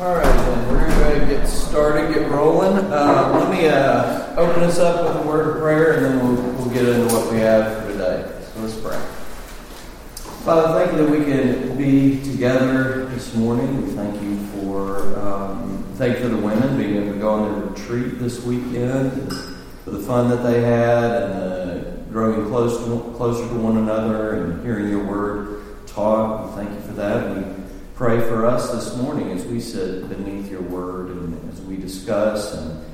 All right, then we're going to get started, get rolling. Uh, let me uh, open us up with a word of prayer, and then we'll, we'll get into what we have for today. So let's pray. Father, thank you that we can be together this morning. We thank you for um, thank you for the women being able to go on their retreat this weekend, for the fun that they had, and uh, growing close to, closer to one another, and hearing your word taught. We thank you for that. We pray for us this morning as we sit beneath your word and as we discuss and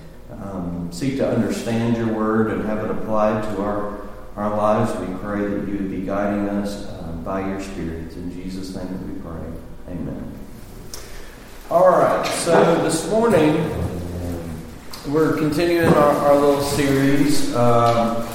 um, seek to understand your word and have it applied to our, our lives. We pray that you would be guiding us uh, by your Spirit. In Jesus' name that we pray. Amen. All right, so this morning we're continuing our, our little series. Um,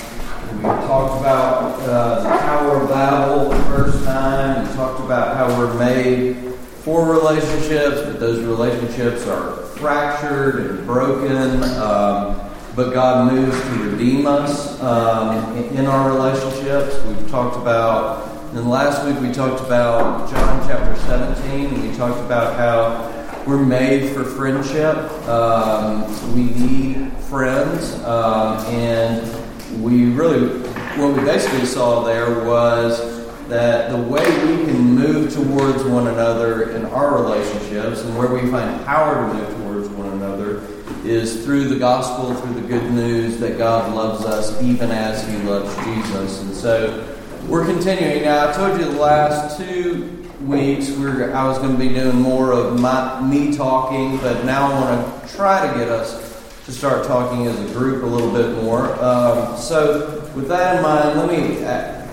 we talked about uh, the Tower of Babel the first time. We talked about how we're made for relationships, but those relationships are fractured and broken. Um, but God moves to redeem us um, in our relationships. We've talked about, and last week we talked about John chapter 17, and we talked about how we're made for friendship. Um, we need friends, um, and we really, what we basically saw there was that the way we can move towards one another in our relationships and where we find power to move towards one another is through the gospel, through the good news that God loves us even as He loves Jesus. And so we're continuing. Now, I told you the last two weeks we're, I was going to be doing more of my, me talking, but now I want to try to get us to start talking as a group a little bit more. Um, so, with that in mind, let me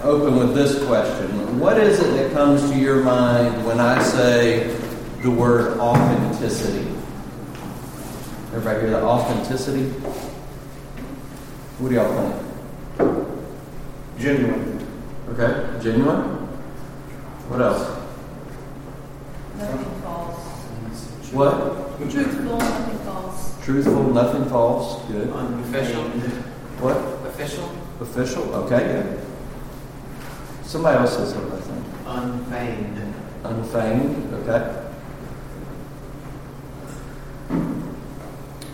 open with this question. What is it that comes to your mind when I say the word authenticity? Everybody hear that? Authenticity? What do y'all think? Genuine. Okay, genuine? What else? Nothing false. What? Truthful, nothing false. Truthful, nothing false. Good. Unofficial. What? Official. Official? Okay, yeah. Somebody else says something, I think. Unfeigned. Unfeigned, okay.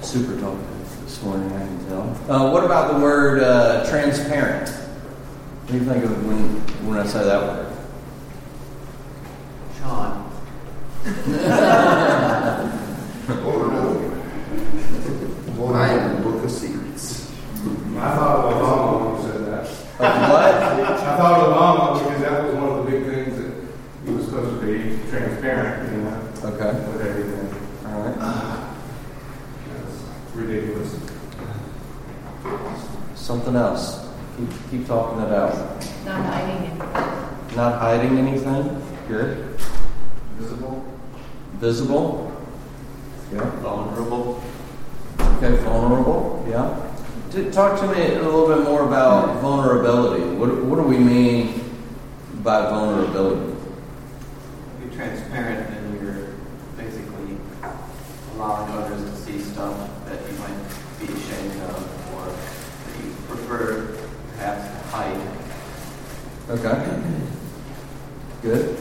Super talkative this morning, I can tell. Uh, what about the word uh, transparent? What do you think of when, when I say that word? Sean. Oh no. Well, I am the book of secrets. I thought Obama when. Of what? I thought of Obama because that was one of the big things that he was supposed to be transparent, you know, Okay. with everything. All right. Ah. That's ridiculous. Something else. Keep, keep talking it out. Not hiding it. Not hiding anything. Good. Visible. Visible. Yeah. Vulnerable. Okay, vulnerable. Yeah. T- Talk to me a little bit more about vulnerability. What, what do we mean by vulnerability? Be transparent and you're basically allowing others to see stuff that you might be ashamed of or that you prefer perhaps to hide. Okay. Good.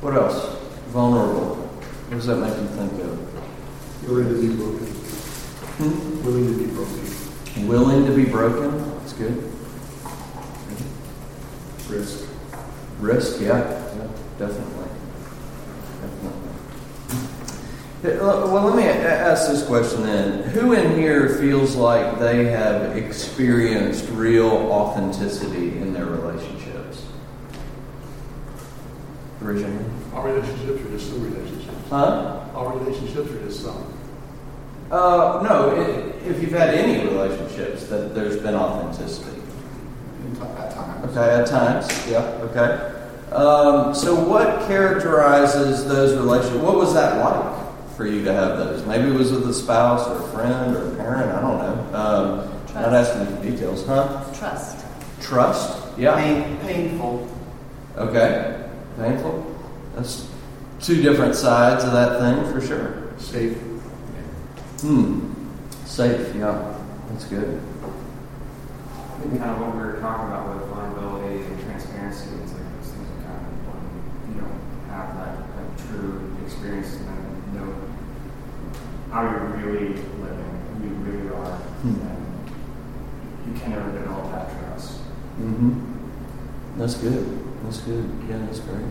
What else? Vulnerable. What does that make you think of? Willing to be broken. Hmm? Willing to be broken. Willing to be broken. That's good. Risk. Risk, yeah, yeah, definitely. Definitely. Well, let me ask this question then. Who in here feels like they have experienced real authenticity in their relationships? Hand. Our relationships are just some relationships. Huh? Our relationships are just some. Uh, no, it, if you've had any relationships, that there's been authenticity. At times. Okay, at times, yeah, okay. Um, so, what characterizes those relationships? What was that like for you to have those? Maybe it was with a spouse or a friend or a parent. I don't know. Um, not asking for details, huh? Trust. Trust, yeah. Pain, painful. Okay, painful. That's two different sides of that thing for sure. Safe. Hmm. Safe, yeah. That's good. I think kind of what we were talking about with vulnerability and transparency. It's like those things are kind of important. you don't have that, that true experience and then know how you're really living, who you really are, Hmm. and you can never develop that trust. Mm-hmm. That's good. That's good. Yeah, that's great.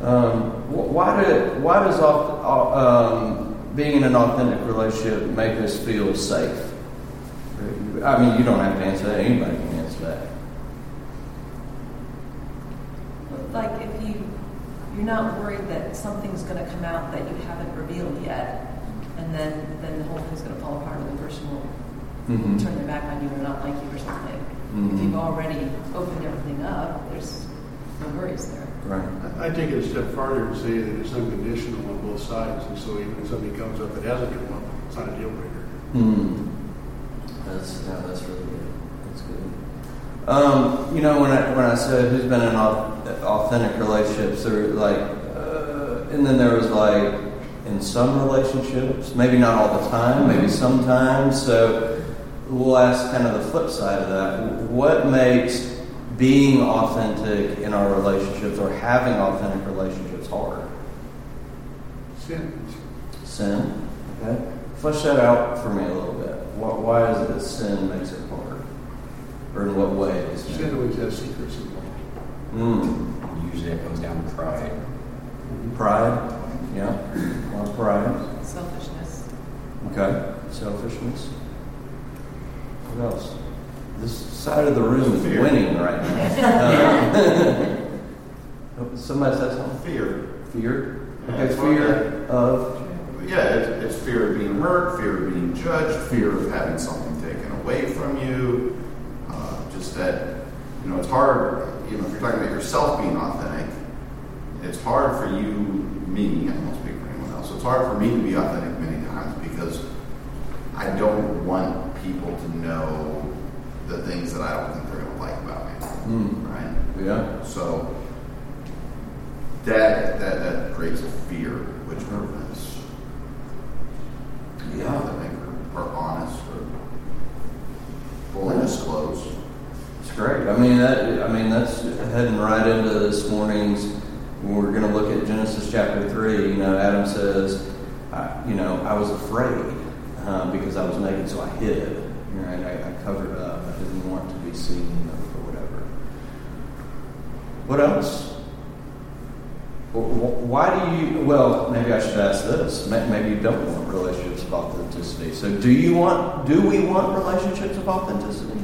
Um, why do why does off, um, being in an authentic relationship make us feel safe? I mean, you don't have to answer that. Anybody can answer that. Like if you, you're not worried that something's gonna come out that you haven't revealed yet, and then, then the whole thing's gonna fall apart, and the person will Mm-hmm. turn their back on you or not like you or something. If Mhm. you've already opened everything up, there's no worries there. Right. I take it a step farther and say that it's unconditional on both sides, and so even if something comes up that hasn't come up, it's not a deal breaker. Hmm. That's yeah, that's really good. That's good. Um, you know, when I when I said who's been in authentic relationships, there like, uh, and then there was like in some relationships, maybe not all the time, maybe sometimes. So we'll ask kind of the flip side of that. What makes being authentic in our relationships or having authentic relationships hard? Sin. Sin. Okay. Flesh that out for me a little bit. Why, why is it that sin makes it hard? Or in what ways? Sin always has secrets involved. Mm. Usually it comes down to pride. Pride. Yeah. A lot of pride. Selfishness. Okay. Selfishness. What else? This side of the room is Fear. winning right now. Uh, somebody said something? Fear. Fear. Okay. That's Fear of. Yeah, it's, it's fear of being hurt, fear of being judged, fear of having something taken away from you. Uh, just that, you know, it's hard, you know, if you're talking about yourself being authentic, it's hard for you, me, I don't speak for anyone else, it's hard for me to be authentic many times because I don't want people to know the things that I don't think they're going to like about me, Mm. right? Yeah. So that that that creates a fear which prevents Yeah. authentic or, or honest or fully disclose. It's great. I mean, that, I mean, that's heading right into this morning's. We're going to look at Genesis chapter three. You know, Adam says, I, "You know, I was afraid um, because I was naked, so I hid. Right? I, I covered up. Didn't want to be seen or, whatever." What else? Wh- wh- Why do you? Well, maybe I should ask this. Maybe you don't want relationships of authenticity. So, do you want? Do we want relationships of authenticity?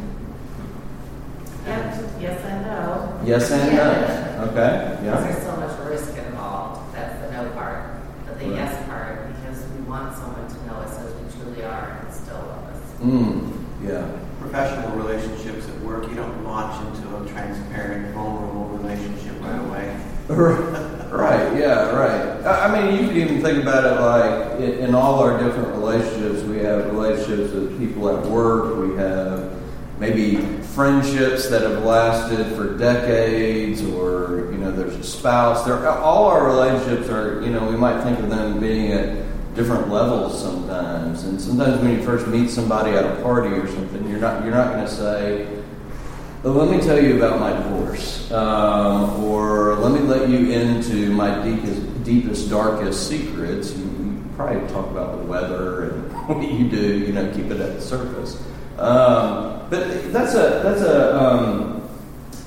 Yes, yes and no. Yes and Yeah. no. Okay. Yeah. there's so much risk involved. That's the no part. But the Right. yes part, because we want someone to know us as we truly are and still love us. Mm. Professional relationships at work, you don't launch into a transparent, vulnerable relationship right away. Right. Yeah. Right. I mean, you can even think about it like in, in all our different relationships. We have relationships with people at work. We have maybe friendships that have lasted for decades, or you know, there's a spouse. There, all our relationships are. You know, we might think of them being at different levels sometimes. And sometimes when you first meet somebody at a party or something, you're not you're not going to say. Well, let me tell you about my divorce, um, or let me let you into my deepest, deepest, darkest secrets. You, you probably talk about the weather and what you do, you know, keep it at the surface. Um, but that's a that's a um,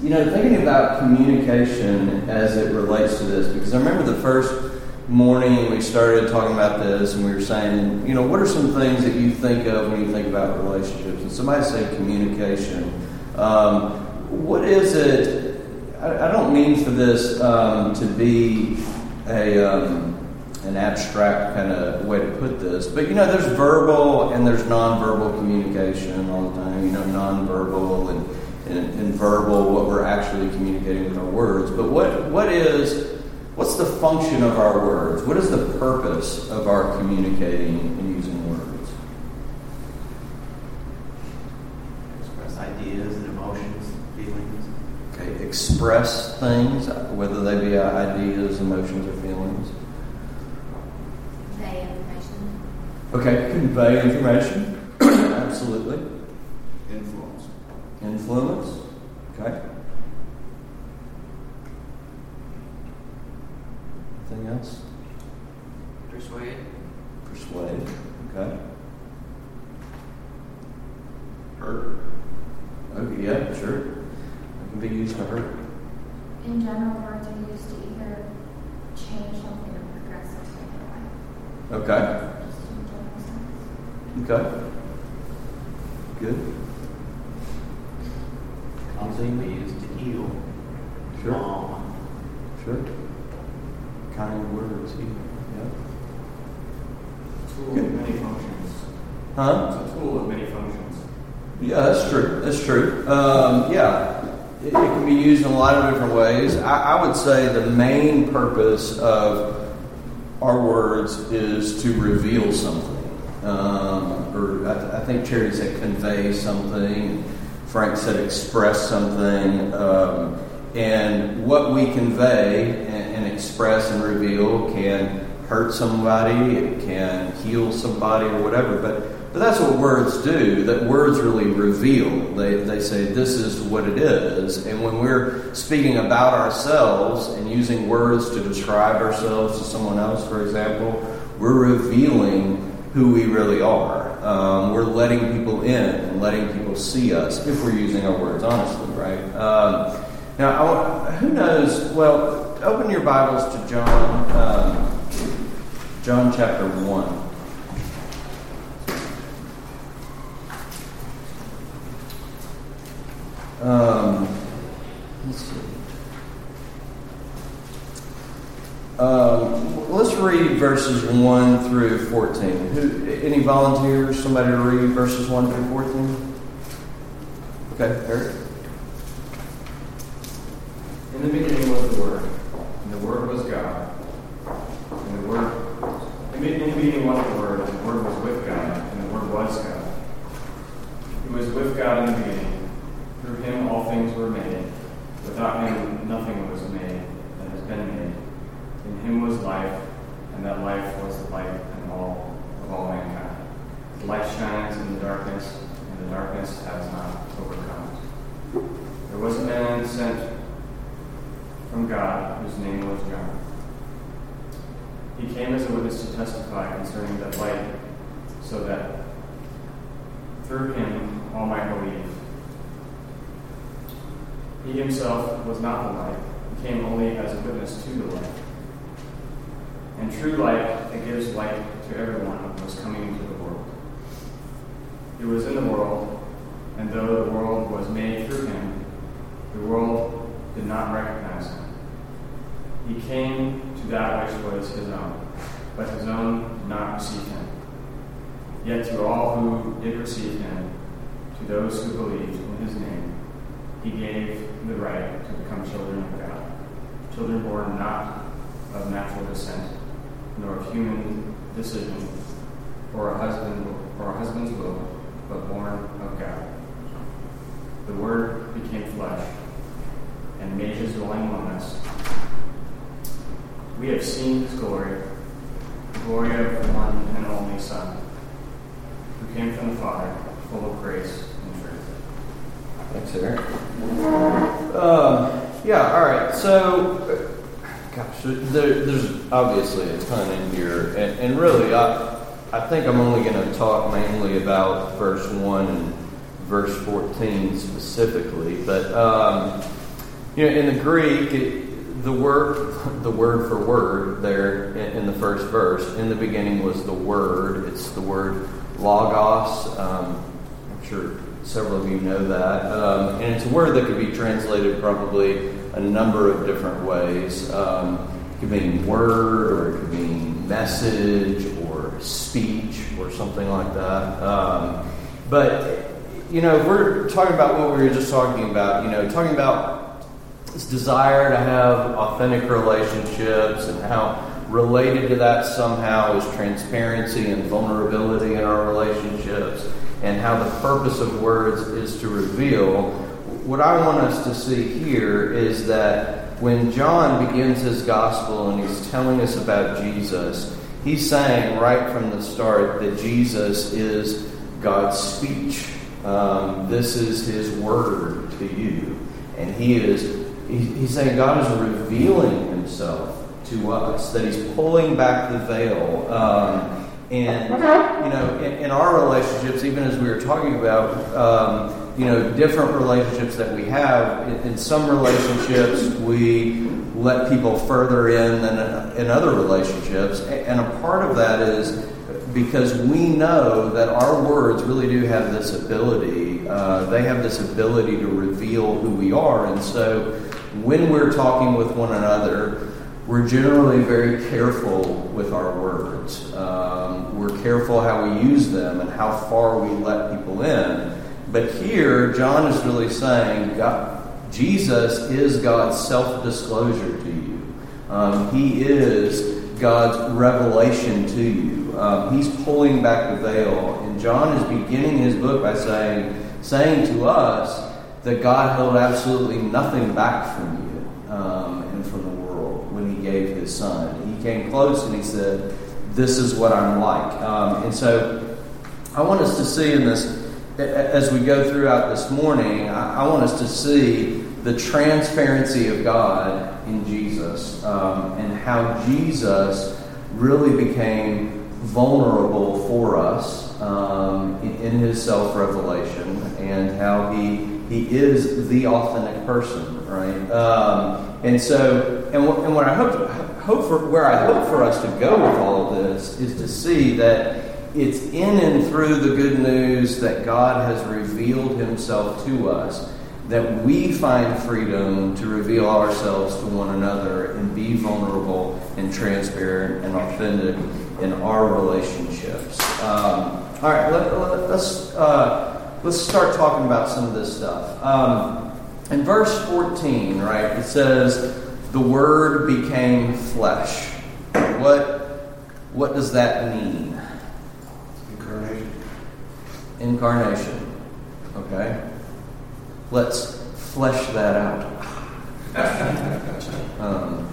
you know thinking about communication as it relates to this because I remember the first morning we started talking about this and we were saying, you know, what are some things that you think of when you think about relationships? And somebody said communication. Um, what is it? I, I don't mean for this um, to be a um, an abstract kind of way to put this, but you know, there's verbal and there's nonverbal communication all the time. You know, nonverbal and, and, and verbal, what we're actually communicating with our words. But what what is what's the function of our words? What is the purpose of our communicating and using words? Express ideas and emotions, feelings. Okay, express things, whether they be ideas, emotions, or feelings. Convey information. Okay, convey information. Absolutely. Influence. Influence. Okay. Anything else? Persuade. Persuade. Okay. Hurt. Okay, yeah, sure. It can be used to hurt. In general, words are used to either change something or progress something in life. Okay. Just in general sense. Okay. Good. Also can be used to heal. Sure. Um, Sure. Kind words. Yeah. Tool of many functions. Huh? It's a tool of many functions. Yeah, that's true. That's true. Um, yeah, it, it can be used in a lot of different ways. I, I would say the main purpose of our words is to reveal something, um, or I, th- I think Charity said convey something. Frank said express something. Um, and what we convey and, express and reveal can hurt somebody, it can heal somebody, or whatever. But but that's what words do. That words really reveal. They they say this is what it is. And when we're speaking about ourselves and using words to describe ourselves to someone else, for example, we're revealing who we really are. Um, we're letting people in and letting people see us if we're using our words honestly, right? Um, now, I who knows? Well, open your Bibles to John, um, John chapter 1. Um, let's see. Um, let's read verses 1 through 14. Who, any volunteers? Somebody to read verses 1 through 14? Okay, Eric? In the beginning was the Word, and the Word was God. And the Word, in the beginning was the Word, and the Word was with God, and the Word was God. He was with God in the beginning. Through him all things were made. Without him nothing was made that has been made. In him was life, and that life was the light and all of all mankind. The light shines in the darkness, and the darkness has not overcome it. There was a man sent from God, whose name was John. He came as a witness to testify concerning that light, so that through him all might believe. He himself was not the light, he came only as a witness to the light. And true light that gives light to everyone was coming into the world. He was in the world, and though the world was made through him, the world did not recognize. He came to that which was his own, but his own did not receive him. Yet to all who did receive him, to those who believed in his name, he gave the right to become children of God, children born not of natural descent, nor of human decision, or a husband or a husband's will, but born of God. The Word became flesh and made his dwelling among us. We have seen his glory, the glory of the one and only Son, who came from the Father, full of grace and truth. Thanks, Eric. Um, yeah, all right. So, uh, gosh, there, there's obviously a ton in here. And, and really, I, I think I'm only going to talk mainly about verse 1 and verse 14 specifically. But, um, you know, in the Greek, it, the word, the word for word there in, the first verse, in the beginning was the word. It's the word logos. Um, I'm sure several of you know that. Um, and it's a word that could be translated probably a number of different ways. Um, it could mean word, or it could mean message, or speech, or something like that. Um, but, you know, we're talking about what we were just talking about, you know, talking about this desire to have authentic relationships and how related to that somehow is transparency and vulnerability in our relationships and how the purpose of words is to reveal. What I want us to see here is that when John begins his gospel and he's telling us about Jesus, he's saying right from the start that Jesus is God's speech. Um, this is his word to you. And he is he's saying God is revealing himself to us, that he's pulling back the veil. Um, And, you know, in, in our relationships, even as we were talking about, um, you know, different relationships that we have, in, in some relationships, we let people further in than in, in other relationships. And a part of that is because we know that our words really do have this ability, uh, they have this ability to reveal who we are. And so when we're talking with one another, we're generally very careful with our words. Um, we're careful how we use them and how far we let people in. But here, John is really saying God, Jesus is God's self disclosure to you. Um, he is God's revelation to you. Um, he's pulling back the veil. And John is beginning his book by saying, saying to us that God held absolutely nothing back from you um, and from the world when he gave his son. He came close and he said, This is what I'm like. Um, and so I want us to see in this, as we go throughout this morning, I, want us to see the transparency of God in Jesus um, and how Jesus really became vulnerable for us um, in, in, his self revelation and how he he is the authentic person, right? Um, and so, and what, and what I hope hope for where I hope for us to go with all of this is to see that it's in and through the good news that God has revealed Himself to us that we find freedom to reveal ourselves to one another and be vulnerable and transparent and authentic in our relationships. Um, all right, let, let, let's start talking about some of this stuff. Um, in verse 14, right, it says, "The Word became flesh." What what does that mean? Incarnation. Incarnation. Okay. Let's flesh that out. um,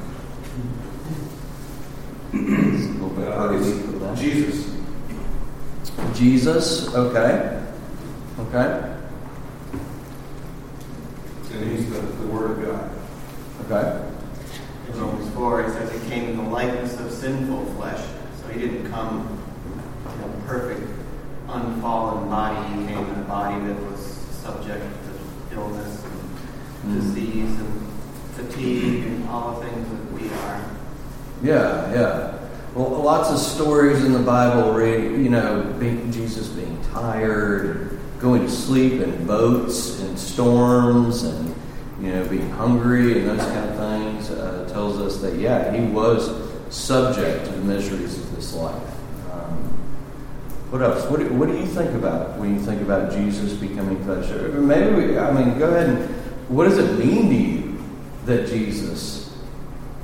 Jesus. Jesus, okay. Okay. And he's the, the Word of God. Okay. In Romans 4, it says he came in the likeness of sinful flesh. So he didn't come in a perfect, unfallen body. He came in a body that was subject to illness and Mm. disease and fatigue and all the things that we are. Yeah, yeah. Well, lots of stories in the Bible, read, you know, Jesus being tired, going to sleep in boats and storms, and you know, being hungry and those kind of things. Uh, tells us that yeah, he was subject to the miseries of this life. Um, what else? What do, what do you think about when you think about Jesus becoming flesh? Or Maybe we, I mean, go ahead and what does it mean to you that Jesus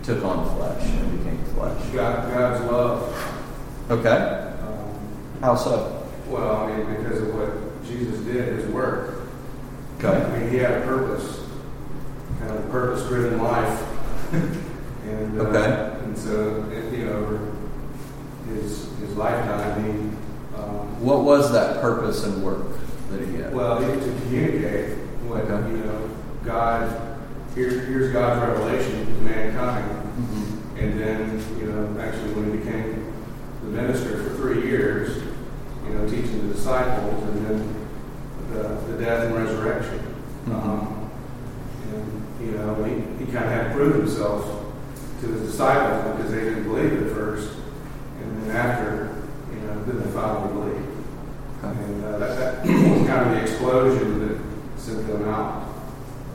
took on flesh and became flesh? God, God's love. Okay. Um, How so? well, I mean, because Jesus did, his work. Okay. I mean, he had a purpose, kind of a purpose-driven life. and, uh, Okay. And so, you know, over his, his lifetime, he, um, What was that purpose and work that he had? well, he, to communicate what, Okay. you know, God, here, here's God's revelation to mankind. Mhm. And then, you know, actually when he became the minister for three years, you know, teaching the disciples and then the, the death and resurrection. Mhm. Um, and, you know, he, he kind of had to prove himself to his disciples because they didn't believe at first. And then after, you know, then they finally believed. And uh, that, that was kind of the explosion that sent them out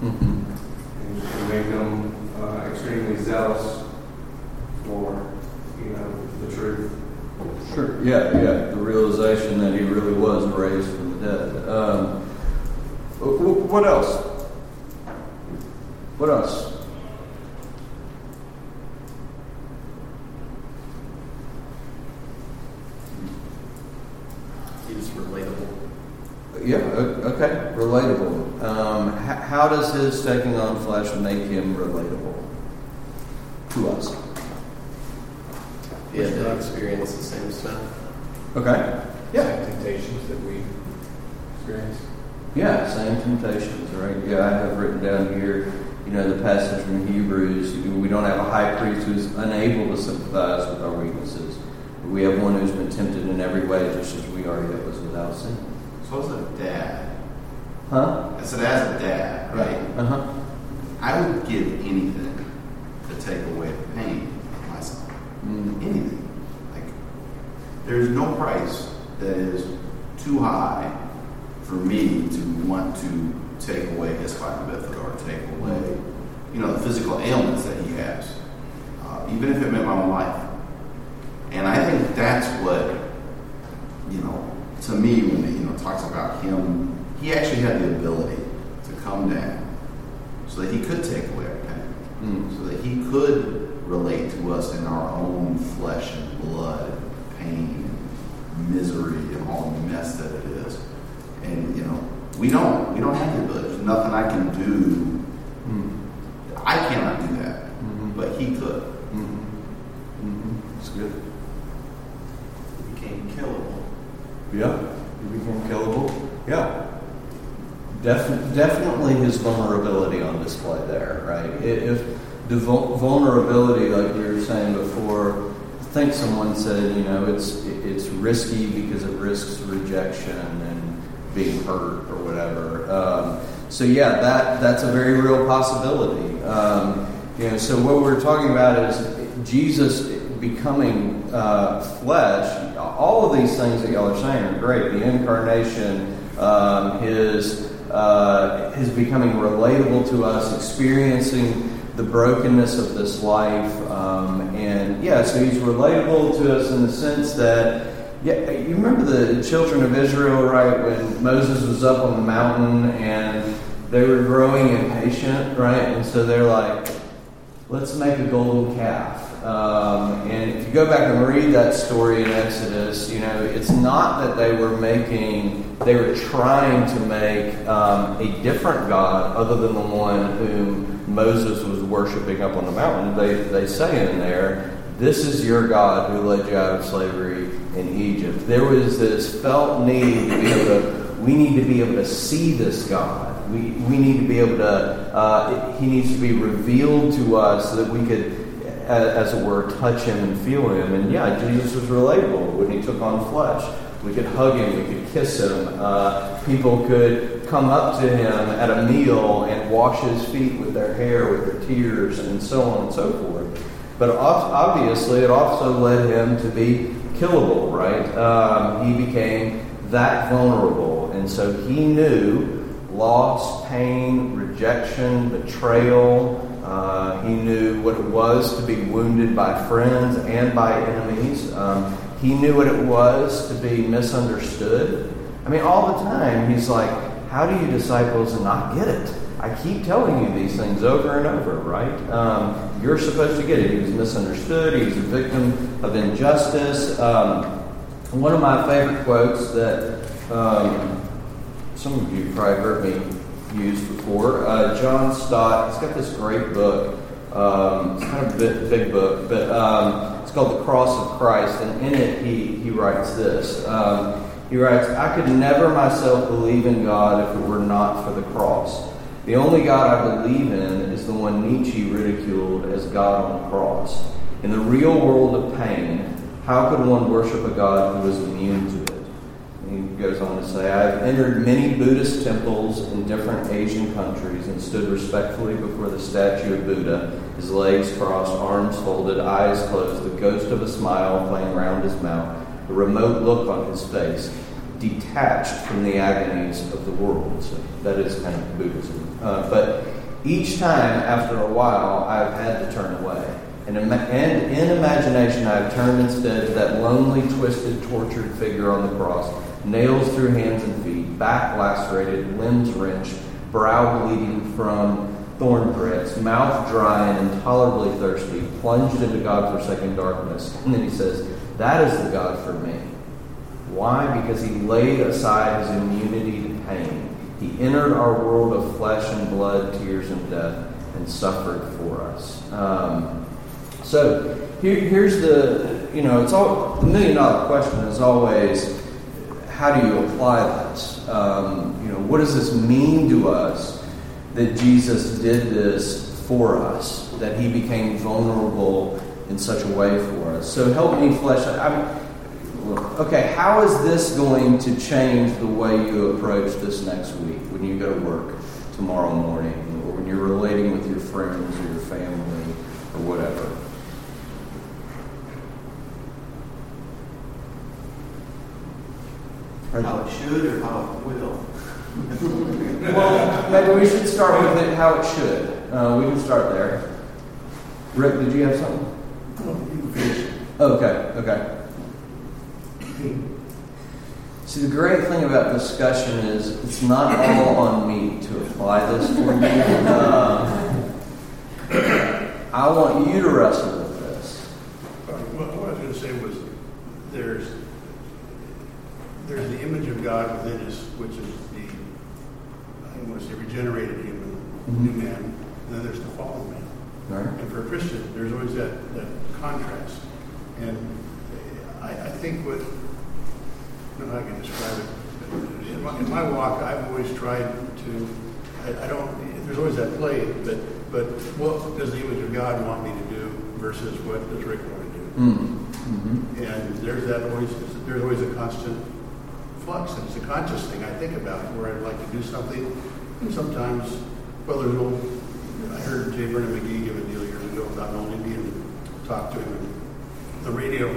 Mhm. and, and made them uh, extremely zealous for, you know, the truth. Sure. Yeah, yeah. The realization that he really was raised from the dead. Um, wh- wh- what else? What else? He's relatable. Yeah, okay, relatable. Um, h- how does his taking on flesh make him relatable to us? He had to experience the same stuff. Okay. Yeah. Same temptations that we experience. Yeah, same temptations, right? Yeah, I have written down here, you know, the passage from Hebrews. We don't have a high priest who's unable to sympathize with our weaknesses. We have one who's been tempted in every way, just as we are, yet was without sin. So as a dad, Huh? I said as a dad, right? Uh huh. I would give anything to take away the pain of my son. Mm. Anything. Like, there's no price that is too high for me to want to take away his bifida or take away, you know, the physical ailments that he has, uh, even if it meant my own life. And I think that's what, you know, to me, when it, you know, talks about him, he actually had the ability to come down so that he could take away our pain, Mm. so that he could relate to us in our own flesh and blood, pain, and misery, and all the mess that it is. And you know, we don't, we don't have the ability. There's nothing I can do. Mm. I cannot do that, Mhm. but he could. Mhm. Mhm. It's good. It became killable. Yeah. He became killable. Yeah. Def- definitely his vulnerability on display there, right? If the vulnerability, like you were saying before, I think someone said, you know, it's it's risky because it risks rejection and being hurt or whatever. Um, so yeah, that that's a very real possibility. Um, you know, so what we're talking about is Jesus becoming uh, flesh. All of these things that y'all are saying are great. The incarnation, um, his uh, his becoming relatable to us, experiencing the brokenness of this life, um, and yeah, so he's relatable to us in the sense that. Yeah, you remember the children of Israel, right? When Moses was up on the mountain and they were growing impatient, right? And so they're like, let's make a golden calf. Um, and if you go back and read that story in Exodus, you know, it's not that they were making, they were trying to make um, a different God other than the one whom Moses was worshiping up on the mountain. They, they say in there, this is your God who led you out of slavery in Egypt. There was this felt need to be able to, we need to be able to see this God. We, we need to be able to, uh, he needs to be revealed to us so that we could, as it were, touch him and feel him. And yeah, Jesus was relatable when he took on flesh. We could hug him, we could kiss him. Uh, people could come up to him at a meal and wash his feet with their hair, with their tears, and so on and so forth. But obviously, it also led him to be killable, right? Um, he became that vulnerable. And so he knew loss, pain, rejection, betrayal. Uh, he knew what it was to be wounded by friends and by enemies. Um, he knew what it was to be misunderstood. I mean, all the time, he's like, How do you disciples not get it? I keep telling you these things over and over, right? Um, you're supposed to get it. He was misunderstood. He was a victim of injustice. Um, one of my favorite quotes that um, some of you probably heard me use before, uh, John Stott. He's got this great book. Um, it's kind of a big, big book, but um, it's called The Cross of Christ, and in it he, he writes this. Um, he writes, I could never myself believe in God if it were not for the cross. The only God I believe in is the one Nietzsche ridiculed as God on the cross. In the real world of pain, how could one worship a God who is immune to it? And he goes on to say, I've entered many Buddhist temples in different Asian countries and stood respectfully before the statue of Buddha, his legs crossed, arms folded, eyes closed, the ghost of a smile playing round his mouth, a remote look on his face, detached from the agonies of the world. So that is kind of Buddhism. Uh, but each time, after a while, I've had to turn away. And, ima- and in imagination, I've turned instead to that lonely, twisted, tortured figure on the cross, nails through hands and feet, back lacerated, limbs wrenched, brow bleeding from thorn threads, mouth dry and intolerably thirsty, plunged into God forsaken darkness. And then he says, That is the God for me. Why? Because he laid aside his immunity to pain. He entered our world of flesh and blood, tears and death, and suffered for us. Um, so here, here's the, you know, it's all the million dollar question is always, how do you apply this? Um, you know, what does this mean to us that Jesus did this for us? That he became vulnerable in such a way for us. So help me flesh out. I'm, okay, how is this going to change the way you approach this next week when you go to work tomorrow morning or when you're relating with your friends or your family or whatever? How it should or how it will? well, maybe we should start with it how it should. Uh, we can start there. Rick, did you have something? Okay, okay. See, the great thing about discussion is it's not all on me to apply this for you. Uh, I want you to wrestle with this. What what I was going to say was, there's, there's the image of God within us, which is the, I to say regenerated human, new man, and then there's the fallen man. Right? And for a Christian, there's always that, that contrast. And I, I think what, I don't know how I can describe it. In my, in my walk, I've always tried to, I, I don't, there's always that play, but, but what does the image of God want me to do versus what does Rick want to do? Mm-hmm. And there's that always, there's always a constant flux, and it's a conscious thing I think about, where I'd like to do something, and sometimes, well, there's no, I heard J. Vernon McGee give a deal years ago about an old Indian talk to him on the radio,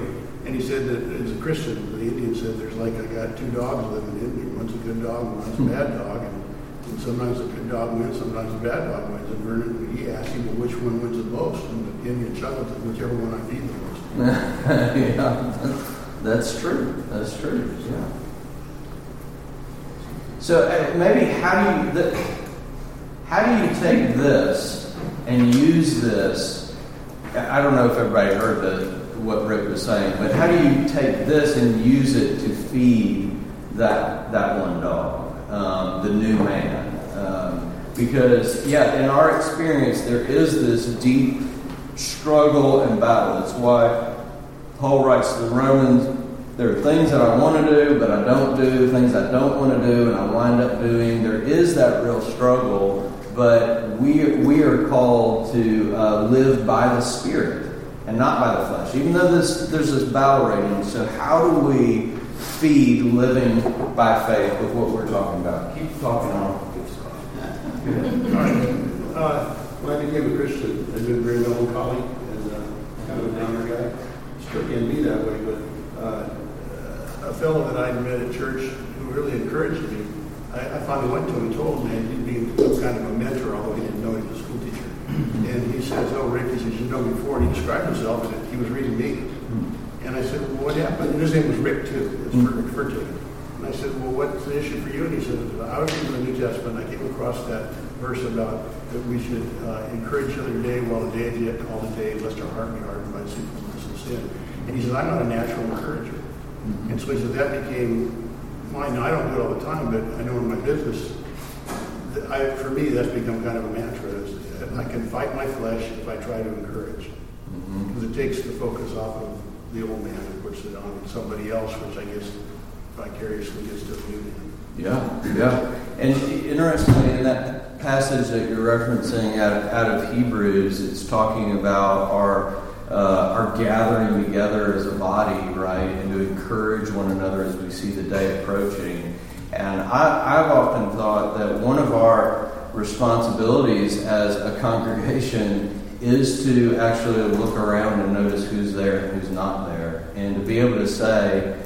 and he said that as a Christian, the Indian said, there's like, I got two dogs living in me, one's a good dog, and one's a bad dog, and, and sometimes the good dog wins, sometimes the bad dog wins, and Vernon he asked him, well, which one wins the most? And the Indian chuckled, whichever one I feed the most. yeah, that's true. That's true. Yeah. So uh, maybe how do you the, how do you take this and use this? I don't know if everybody heard the, what Rick was saying, but how do you take this and use it to feed that that one dog, um, the new man? Um, because yeah, in our experience, there is this deep struggle and battle. That's why Paul writes to the Romans, there are things that I want to do, but I don't do, things I don't want to do, and I wind up doing. There is that real struggle, but we, we are called to uh, live by the Spirit and not by the flesh, even though this, there's this battle raging. So, how do we feed living by faith with what we're talking about? Keep talking on. Uh, when I became a Christian, I've been very melancholy colleague and uh, kind of a downer guy. Still can be that way, but uh, a fellow that I'd met at church who really encouraged me, I, I finally went to him and told him that he'd be some kind of a mentor, although he didn't know he was a school teacher. And he says, "Oh, Rick," he says, "You know me before." And he described himself as he was reading me. Hmm. And I said, "Well, what happened?" And his name was Rick too. It's Jacob. Hmm. And I said, "Well, what's the issue for you?" And he said, "I was reading the New Testament. I came across that verse about that we should uh, encourage each other today while the day is yet called a day, lest our heart be hardened by sinfulness and sin." And he said, "I'm not a natural encourager." Hmm. And so he said that became mine. Now I don't do it all the time, but I know in my business, I, for me, that's become kind of a mantra. I can fight my flesh if I try to encourage, because it takes the focus off of the old man and puts it on somebody else, which I guess vicariously gets to the new man. Yeah, yeah. And interestingly, in that passage that you're referencing out of, out of Hebrews, it's talking about our uh, our gathering together as a body, right, and to encourage one another as we see the day approaching. And I, I've often thought that one of our responsibilities as a congregation is to actually look around and notice who's there and who's not there, and to be able to say,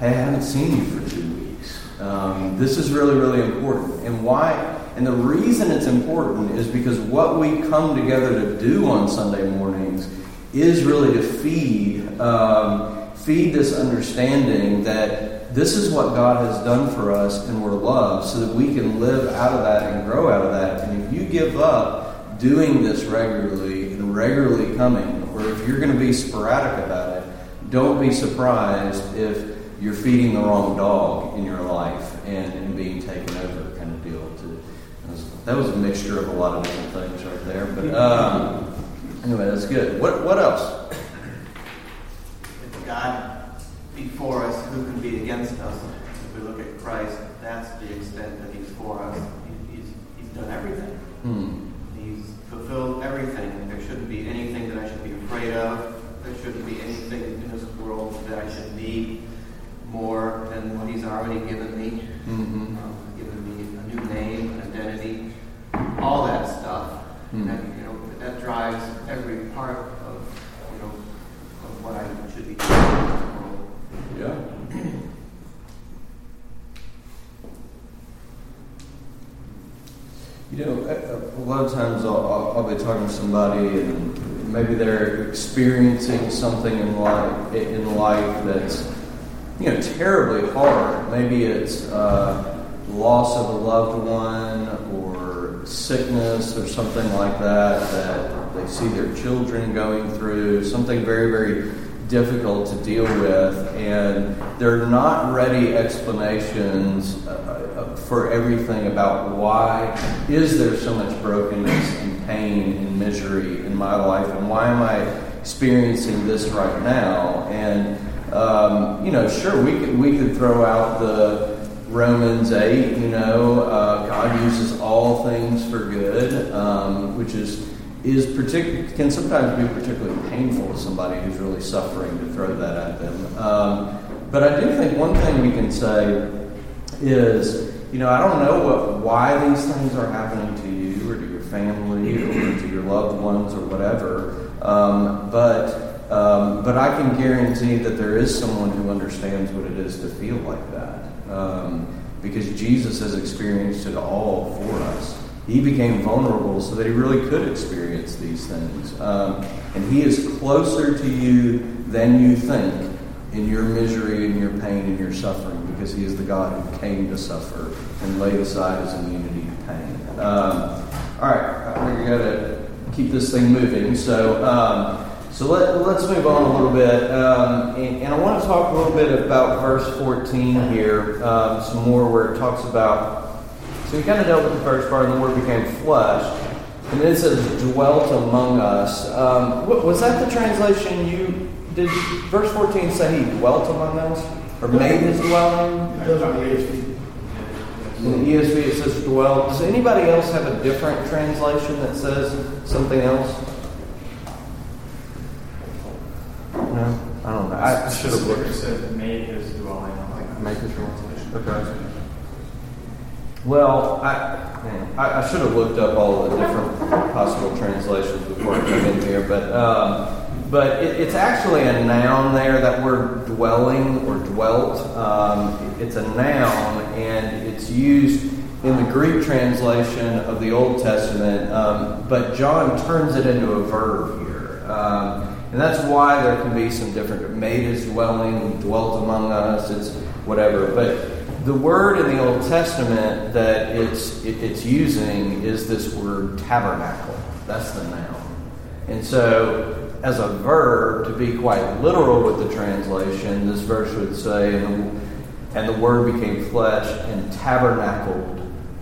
"Hey, I haven't seen you for two weeks." Um, this is really, really important. And why? And the reason it's important is because what we come together to do on Sunday mornings is really to feed um, feed this understanding that this is what God has done for us and we're loved, so that we can live out of that and grow out of that. And if you give up doing this regularly and regularly coming, or if you're going to be sporadic about it, don't be surprised if you're feeding the wrong dog in your life and, and being taken over kind of deal. To, that, was, a mixture of a lot of different things right there. But um, anyway, that's good. What, what else? God be for us, who can be against us? If we look at Christ, that's the extent that He's for us. He- He's, he's done everything. Hmm. He's fulfilled everything. There shouldn't be anything that I should be afraid of There shouldn't be anything in this world that I should need more than what He's already given me. Mm-hmm. Um, given me a new name, an identity, all that stuff. Hmm. And you know that drives every part of you know of what I should be doing in this world. Yeah. You know, a, a lot of times I'll, I'll, be talking to somebody and maybe they're experiencing something in life, in life that's, you know, terribly hard. Maybe it's uh, loss of a loved one or sickness or something like that that they see their children going through, something very, very difficult to deal with, and they're not ready explanations uh, for everything about why is there so much brokenness and pain and misery in my life, and why am I experiencing this right now? And um, you know, sure, we could we could throw out the Romans eight. You know, uh, God uses all things for good, um, which is is partic- can sometimes be particularly painful to somebody who's really suffering to throw that at them. Um, but I do think one thing we can say is, you know, I don't know what, why these things are happening to you or to your family or to your loved ones or whatever, um, but um, but I can guarantee that there is someone who understands what it is to feel like that, um, because Jesus has experienced it all for us. He became vulnerable so that he really could experience these things. Um, and he is closer to you than you think in your misery and your pain and your suffering because he is the God who came to suffer and laid aside his immunity to pain. Um, all right, I think we got to keep this thing moving. So, um, so let, let's move on a little bit. Um, and, and, I want to talk a little bit about verse 14 here, um, some more where it talks about so we kind of dealt with the first part, and the Word became flesh. And then it says, dwelt among us. Um, was that the translation you did? Verse 14 say he dwelt among us? Or made his dwelling? It does on the In the ESV it says dwelt. Does anybody else have a different translation that says something else? No? I don't know. I, I should have looked. It said made his dwelling. Make his dwelling. Okay. Well, I, I, I, should have looked up all the different possible translations before I came in here, but um, but it, it's actually a noun there. That word dwelling or dwelt, um, it's a noun, and it's used in the Greek translation of the Old Testament. Um, but John turns it into a verb here, um, and that's why there can be some different. Made his dwelling, dwelt among us. It's whatever, but the word in the Old Testament that it's it, it's using is this word tabernacle. That's the noun. And so, as a verb, to be quite literal with the translation, this verse would say, "And the, and the Word became flesh and tabernacled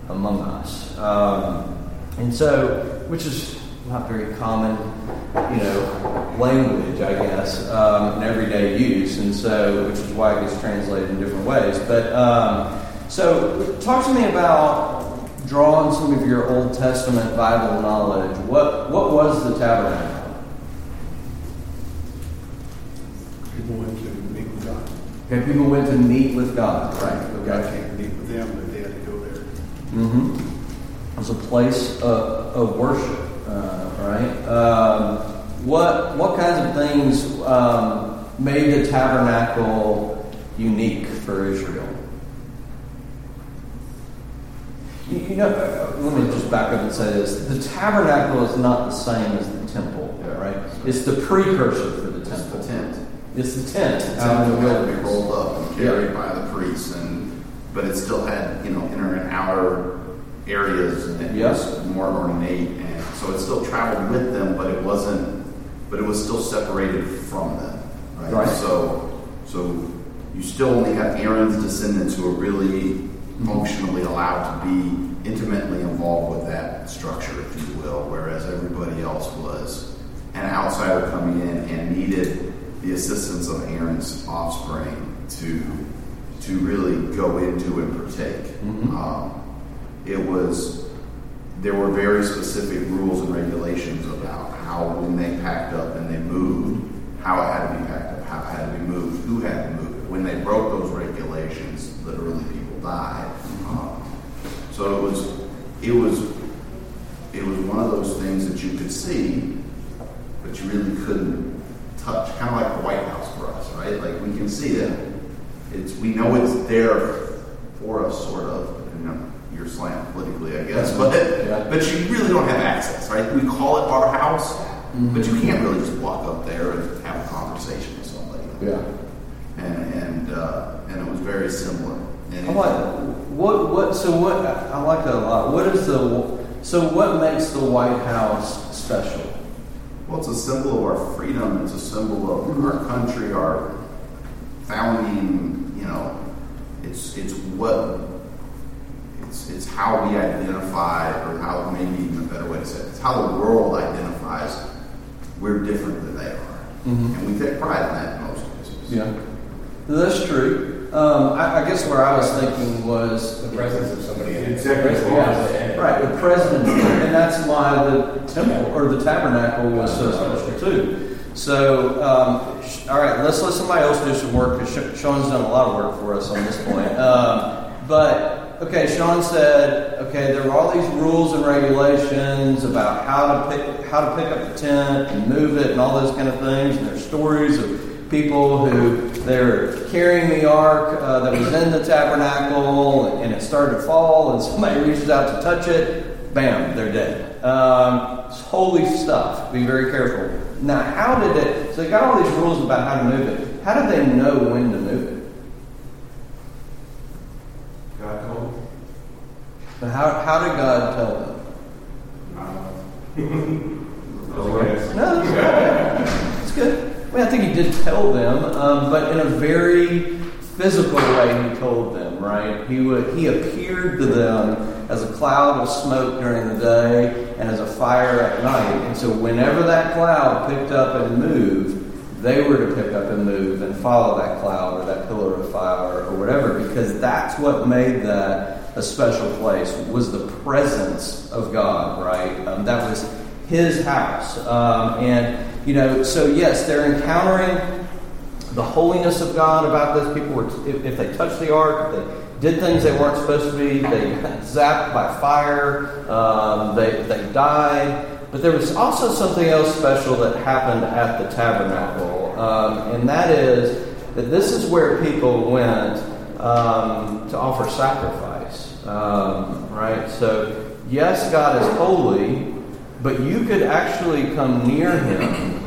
among us." Um, and so, which is not very common, you know, language, I guess, um, in everyday use, and so which is why it gets translated in different ways. But um, so, talk to me about drawing some of your Old Testament Bible knowledge. What what was the tabernacle? People went to meet with God. Okay, people went to meet with God, right? God Okay. came to meet with them, but they had to go there. Mm-hmm. It was a place of, of worship, uh, right? Um, what what kinds of things um, made the tabernacle unique for Israel? You, you know, uh, let me just back up and say this: the tabernacle is not the same as the temple, right? It's the precursor for the It's temple. the tent. It's the tent The out in tent the had to be rolled up and carried by the priests, and but it still had you know inner and outer areas, and it Yes. was more ornate, and so it still traveled with them, but it wasn't, but it was still separated from them, right? Right. So, so you still only have Aaron's descendants who are really functionally allowed to be intimately involved with that structure, if you will, whereas everybody else was an outsider coming in and needed the assistance of Aaron's offspring to to really go into and partake. Mhm. Um, it was there were very specific rules and regulations about how when they packed up and they moved, how it had to be packed up, how it had to be moved, who had to move it. When they broke those regulations, literally people died. Um, so it was, it was, it was one of those things that you could see, but you really couldn't touch. Kind of like the White House for us, right? Like we can see it. It's we know it's there for us, sort of. You know, politically, I guess, but Yeah. but you really don't have access, right? We call it our house, but you can't really just walk up there and have a conversation with somebody. Yeah. And and uh, and it was very similar. And I like what what so what I like that a lot. What is the so what makes the White House special? Well, it's a symbol of our freedom. It's a symbol of our country, our founding. You know, it's it's what it's it's how we identify, or how maybe even a better way to say it, it's how the world identifies. We're different than they are, Mhm. and we take pride in that in most cases. Yeah, that's true. Um, I, I guess where I was thinking was The presence of somebody in it. Executive Yeah, right, the presidency, and that's why the temple or the tabernacle was so special too. So, um, sh- all right, let's let somebody else do some work because Sean's done a lot of work for us on this point. Um, but okay, Sean said, okay, there were all these rules and regulations about how to pick how to pick up the tent and move it and all those kind of things. And there's stories of people who they're carrying the ark uh, that was in the tabernacle and it started to fall and somebody reaches out to touch it bam they're dead. Um, it's holy stuff. Be very careful. Now how did it so they got all these rules about how to move it. How did they know when to move it God told him. Now, how, how did god tell them No, that's good. Good. I mean, I think he did tell them, um, but in a very physical way, he told them. Right? He would. He appeared to them as a cloud of smoke during the day and as a fire at night. And so, whenever that cloud picked up and moved, they were to pick up and move and follow that cloud or that pillar of fire or whatever, because that's what made that a special place was the presence of God. Right? Um, that was his house. Um, and, you know, so yes, they're encountering the holiness of God about this. People were, if, if they touched the ark, if they did things they weren't supposed to be, they zapped by fire, um, they, they died. But there was also something else special that happened at the tabernacle, um, and that is that this is where people went um, to offer sacrifice. Um, right? So, yes, God is holy, but you could actually come near Him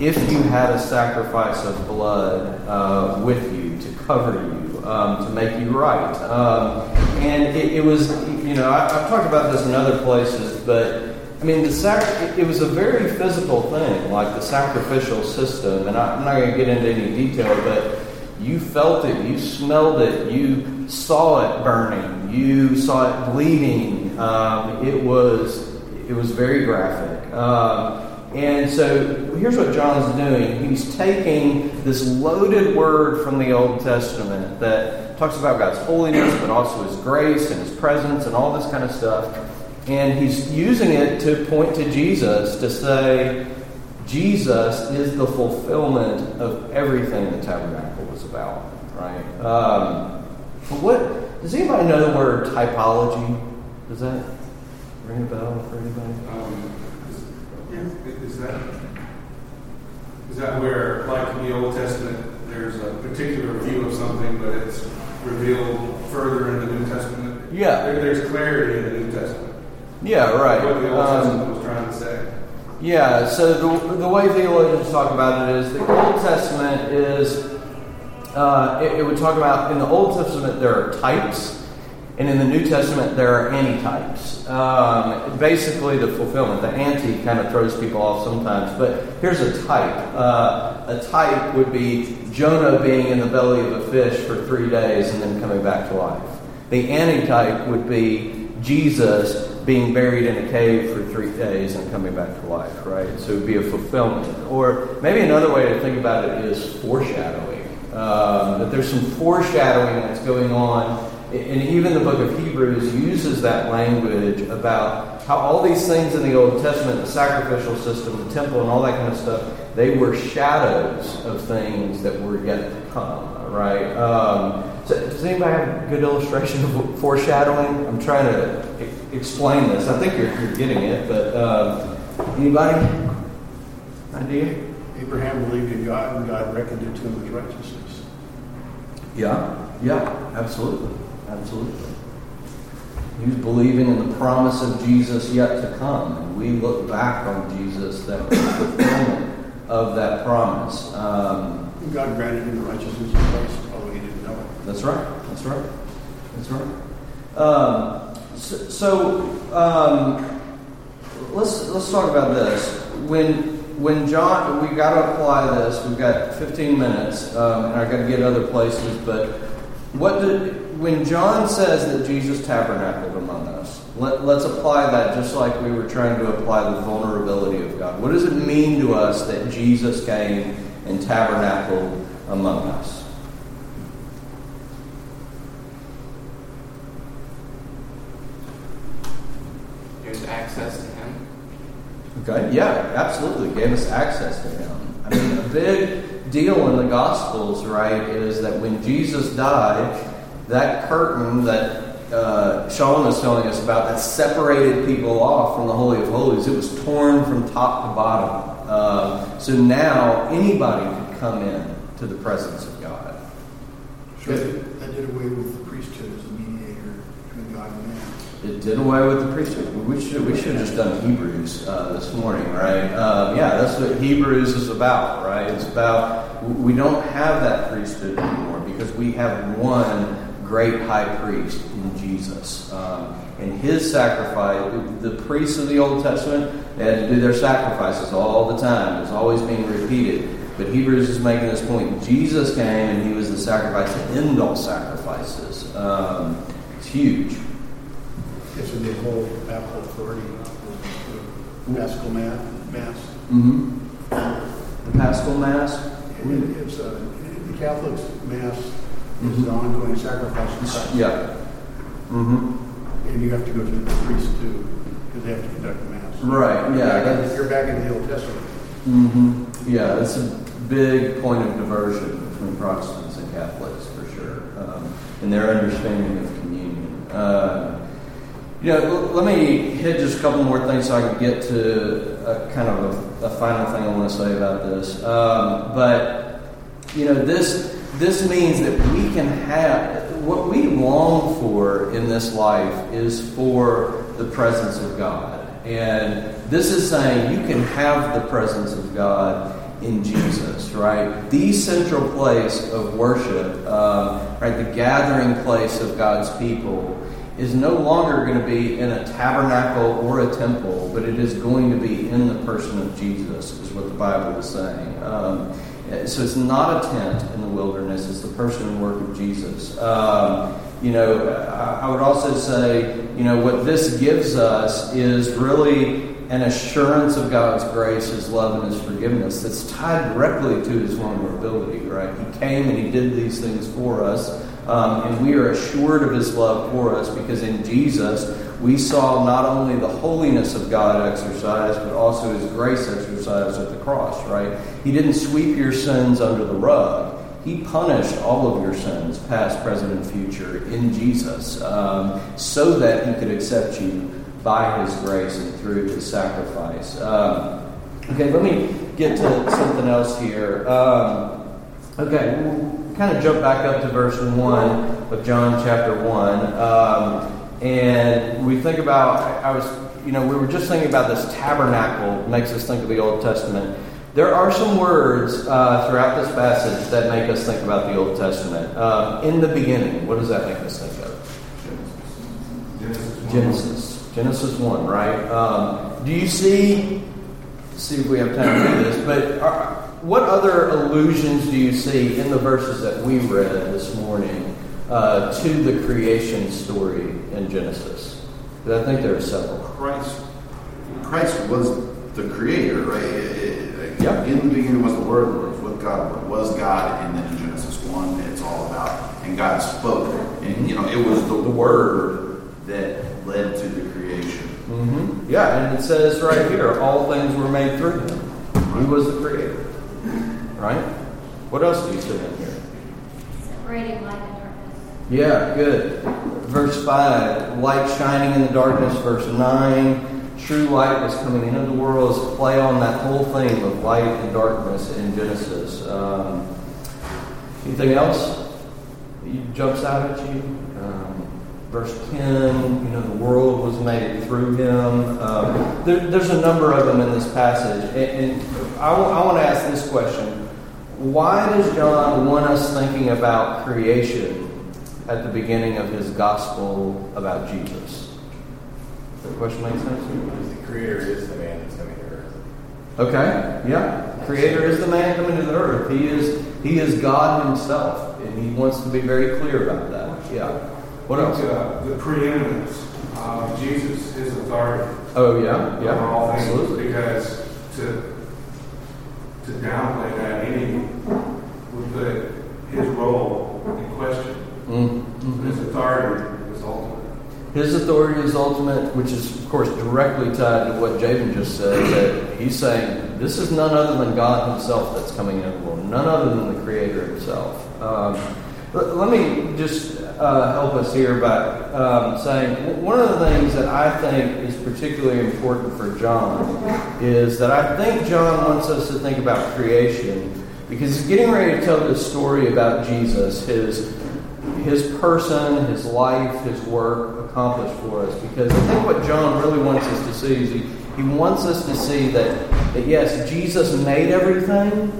if you had a sacrifice of blood uh, with you to cover you, um, to make you right. Um, and it, it was, you know, I, I've talked about this in other places, but I mean, the sac- it, was a very physical thing, like the sacrificial system. And I'm not going to get into any detail, but you felt it, you smelled it, you saw it burning, you saw it bleeding. Um, it was it was very graphic. Um, and so here's what John's doing. He's taking this loaded word from the Old Testament that talks about God's holiness, but also His grace and His presence and all this kind of stuff. And he's using it to point to Jesus to say, Jesus is the fulfillment of everything the tabernacle about, right? Um, but what does anybody know the word typology? Does that ring a bell for anybody? um, is, is that is that where, like in the Old Testament, there's a particular view of something, but it's revealed further in the New Testament? Yeah. There, there's clarity in the New Testament. Yeah, right. What the Old Um, Testament was trying to say. Yeah, so the, the way theologians talk about it is the Old Testament is, uh, it, it would talk about, in the Old Testament there are types, and in the New Testament there are antitypes. Um, basically, the fulfillment, the anti kind of throws people off sometimes, but here's a type. Uh, a type would be Jonah being in the belly of a fish for three days and then coming back to life. The antitype would be Jesus being buried in a cave for three days and coming back to life, right? So it would be a fulfillment. Or maybe another way to think about it is foreshadowing. Um, that there's some foreshadowing that's going on and even the book of Hebrews uses that language about how all these things in the Old Testament, the sacrificial system, the temple, and all that kind of stuff, they were shadows of things that were yet to come, right? Um, so does anybody have a good illustration of foreshadowing? I'm trying to explain this. I think you're, you're getting it, but um, anybody? Idea? Abraham believed in God, and God reckoned it to him as righteousness. Yeah, yeah, absolutely, absolutely. He's believing in the promise of Jesus yet to come, and we look back on Jesus, that fulfillment of that promise. Um, God granted him the righteousness of Christ, although he didn't know it. that's right. That's right. That's right. Um, so, so um, let's let's talk about this. When when John, we've got to apply this. We've got 15 minutes, um, and I've got to get other places. But what did when John says that Jesus tabernacled among us? Let, let's apply that just like we were trying to apply the vulnerability of God. What does it mean to us that Jesus came and tabernacled among us? There's access. Okay, yeah, absolutely. Gave us access to him. I mean, a big deal in the Gospels, right, is that when Jesus died, that curtain that uh, Sean was telling us about that separated people off from the Holy of Holies, it was torn from top to bottom. Uh, so now anybody could come in to the presence of God. That that did away with the priesthood as a mediator between God and man. It did away with the priesthood. We should we should have just done Hebrews uh, this morning, right? Um, yeah, that's what Hebrews is about, right? It's about we don't have that priesthood anymore because we have one great high priest in Jesus, um, and his sacrifice. The priests of the Old Testament they had to do their sacrifices all the time. It's always being repeated. But Hebrews is making this point. Jesus came and he was the sacrifice to end all sacrifices. Um, it's huge. It's in the whole papal authority, the Paschal Mass. Mass. hmm The Paschal Mass. And It's, uh, the Catholic Mass is Mhm. an ongoing sacrifice of Christ. Yeah. Mm-hmm. And you have to go to the priest too, because they have to conduct the Mass. Right. Yeah. That's, You're back in the Old Testament. hmm Yeah. That's a big point of diversion between Protestants and Catholics for sure, um, in their understanding of communion. Uh, know, let me hit just a couple more things so I can get to a kind of a, a final thing I want to say about this. Um, but you know, this this means that we can have what we long for in this life is for the presence of God. And this is saying you can have the presence of God in Jesus, right? The central place of worship, um, right? The gathering place of God's people is no longer going to be in a tabernacle or a temple, but it is going to be in the person of Jesus, is what the Bible is saying. Um, so it's not a tent in the wilderness, it's the person and work of Jesus. Um, you know, I, I would also say, you know, what this gives us is really an assurance of God's grace, His love, and His forgiveness that's tied directly to His vulnerability, right? He came and He did these things for us, um, and we are assured of His love for us because in Jesus we saw not only the holiness of God exercised, but also His grace exercised at the cross, right? He didn't sweep your sins under the rug. He punished all of your sins, past, present, and future, in Jesus, um, so that He could accept you by His grace and through His sacrifice. Um, okay, let me get to something else here. Um, okay, kind of jump back up to verse 1 of John chapter 1. Um, and we think about, I was, you know, we were just thinking about this tabernacle, makes us think of the Old Testament. There are some words uh, throughout this passage that make us think about the Old Testament. Um, in the beginning, what does that make us think of? Genesis. Genesis 1, right? Um, do you see, see if we have time to do this, but are, what other allusions do you see in the verses that we read this morning uh, to the creation story in Genesis? Because I think there are several. Christ, Christ was the creator, right? It- it- Yeah. In the beginning was the Word, was with God, Word was God, and then in Genesis 1, it's all about and God spoke. And, you know, it was the Word that led to the creation. hmm Yeah, and it says right here, all things were made through him. He was the creator. Right? What else do you see in here? Separating light and darkness. Yeah, good. Verse 5, light shining in the darkness. Verse 9, true light was coming into the world. Is play on that whole theme of light and darkness in Genesis. Um, anything else that jumps out at you? Verse 10, you know, the world was made through him. Um, there, there's a number of them in this passage. And, and I, I want to ask this question. Why does John want us thinking about creation at the beginning of his gospel about Jesus? Does that question make sense? Because the creator is the man that's coming to earth. Okay, yeah. Creator is the man coming to the earth. He is he is God himself, and he wants to be very clear about that. Yeah. What else? Uh, the preeminence of Jesus, his authority Oh yeah, yeah, over all things, absolutely. because to to downplay that any would put his role in question. Mm-hmm. His authority is ultimate. His authority is ultimate, which is, of course, directly tied to what Jabin just said. That he's saying this is none other than God Himself that's coming into the world, none other than the Creator Himself. Um, let, let me just uh, help us here by um, saying one of the things that I think is particularly important for John is that I think John wants us to think about creation because he's getting ready to tell this story about Jesus, his his person, his life, his work accomplished for us. Because I think what John really wants us to see is he, he wants us to see that, that yes, Jesus made everything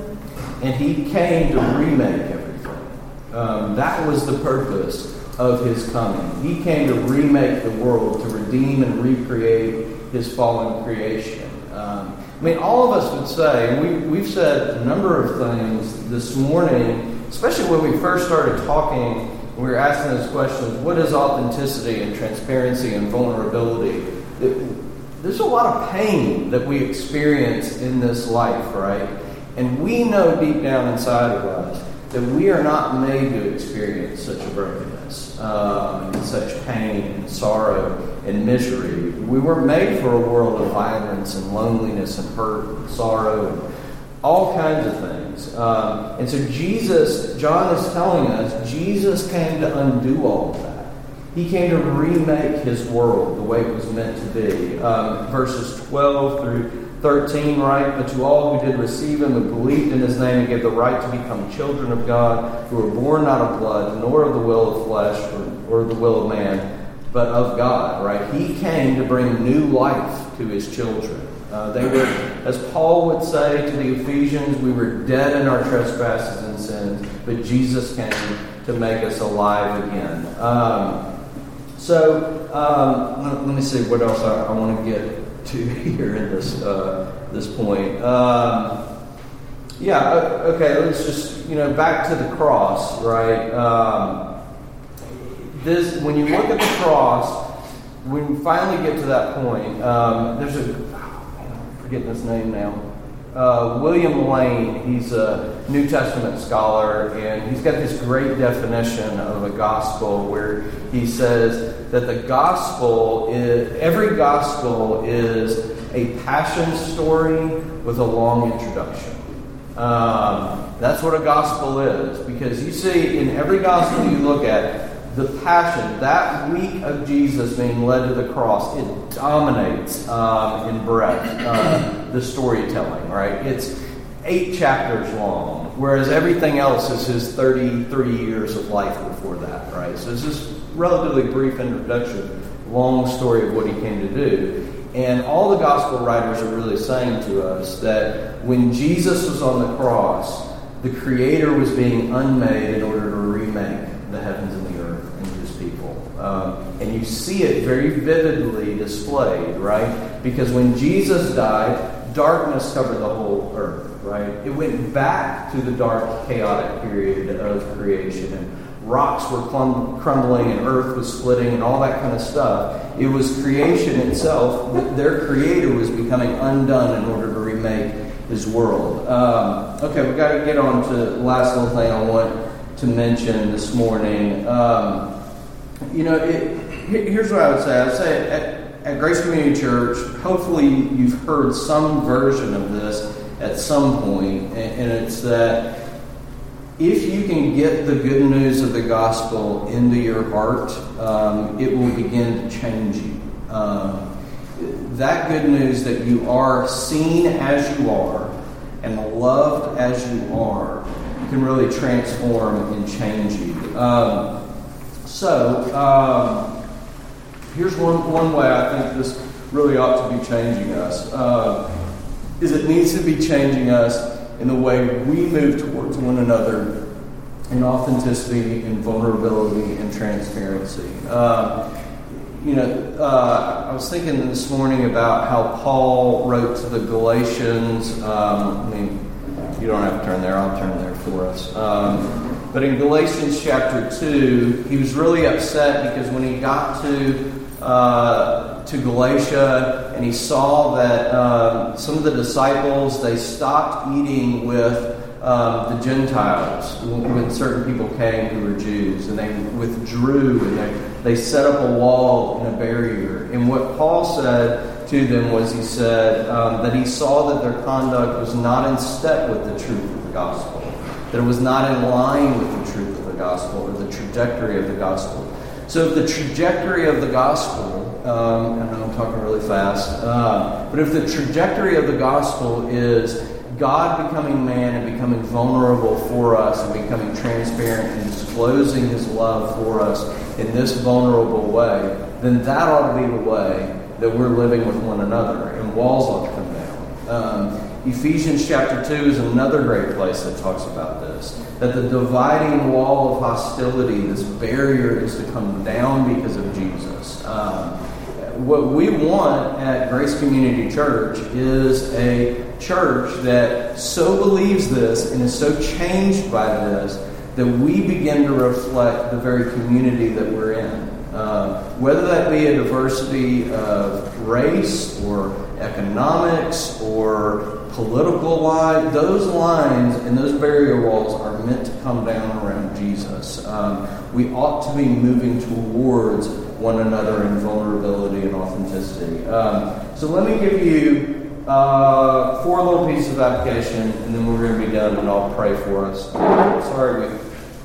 and he came to remake everything. Um, that was the purpose of his coming. He came to remake the world, to redeem and recreate his fallen creation. Um, I mean, all of us would say, and we, we've said a number of things this morning, especially when we first started talking, we were asking those questions what is authenticity and transparency and vulnerability? It- there's a lot of pain that we experience in this life, right? And we know deep down inside of us that we are not made to experience such a brokenness, um, such pain and sorrow and misery. We weren't made for a world of violence and loneliness and hurt and sorrow and all kinds of things. Um, and so Jesus, John is telling us, Jesus came to undo all of that. He came to remake his world the way it was meant to be. Um, verses 12 through 13, right? But to all who did receive him and believed in his name and gave the right to become children of God, who were born not of blood, nor of the will of flesh, or, or the will of man, but of God, right? He came to bring new life to his children. Uh, they were, as Paul would say to the Ephesians, we were dead in our trespasses and sins, but Jesus came to make us alive again. Um, so um, let, me see what else I, I want to get to here in this uh, this point. Um, yeah, okay. Let's just you know back to the cross, right? Um, this when you look at the cross, when we finally get to that point, um, there's a I'm forgetting his name now. Uh, William Lane, he's a New Testament scholar, and he's got this great definition of a gospel where he says that the gospel is every gospel is a passion story with a long introduction. Um, that's what a gospel is because you see in every gospel you look at, the passion, that week of Jesus being led to the cross, it dominates um, in breadth uh, the storytelling, right? It's eight chapters long, whereas everything else is his 33 years of life before that, right? So it's this relatively brief introduction, long story of what he came to do. And all the gospel writers are really saying to us that when Jesus was on the cross, the Creator was being unmade in order to remake the heavens and the earth and his people. Um, and you see it very vividly displayed, right? Because when Jesus died, darkness covered the whole earth, right? It went back to the dark, chaotic period of creation. And rocks were crumbling and earth was splitting and all that kind of stuff. It was creation itself. Their creator was becoming undone in order to remake his world. Um, okay, we've got to get on to the last little thing I want to mention this morning. Um, you know, it, here's what I would say. I would say at, at Grace Community Church, hopefully you've heard some version of this at some point, and, it's that if you can get the good news of the gospel into your heart, um, it will begin to change you. Um, that good news that you are seen as you are and loved as you are can really transform and change you. Um, so, um, here's one, one way I think this really ought to be changing us. Uh, is it needs to be changing us in the way we move towards one another in authenticity and vulnerability and transparency. Uh, you know, uh, I was thinking this morning about how Paul wrote to the Galatians. Um, I mean, you don't have to turn there, I'll turn there for us. Um, but in Galatians chapter 2, he was really upset because when he got to uh, to Galatia and he saw that um, some of the disciples they stopped eating with um, the Gentiles when certain people came who were Jews, and they withdrew and they, they set up a wall and a barrier. And what Paul said to them was he said um, that he saw that their conduct was not in step with the truth of the gospel, that it was not in line with the truth of the gospel or the trajectory of the gospel. So, if the trajectory of the gospel, um, know I'm talking really fast, uh, but if the trajectory of the gospel is God becoming man and becoming vulnerable for us and becoming transparent and disclosing his love for us in this vulnerable way, then that ought to be the way that we're living with one another, and walls ought to come down. Um, Ephesians chapter 2 is another great place that talks about this. That the dividing wall of hostility, this barrier, is to come down because of Jesus. Um, what we want at Grace Community Church is a church that so believes this and is so changed by this that we begin to reflect the very community that we're in. Uh, whether that be a diversity of race or economics or political line, those lines and those barrier walls are meant to come down around Jesus. Um, we ought to be moving towards one another in vulnerability and authenticity. Um, so let me give you uh, four little pieces of application, and then we're going to be done, and I'll pray for us. Sorry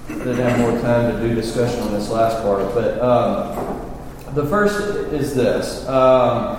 we didn't have more time to do discussion on this last part, but um, the first is this. Um,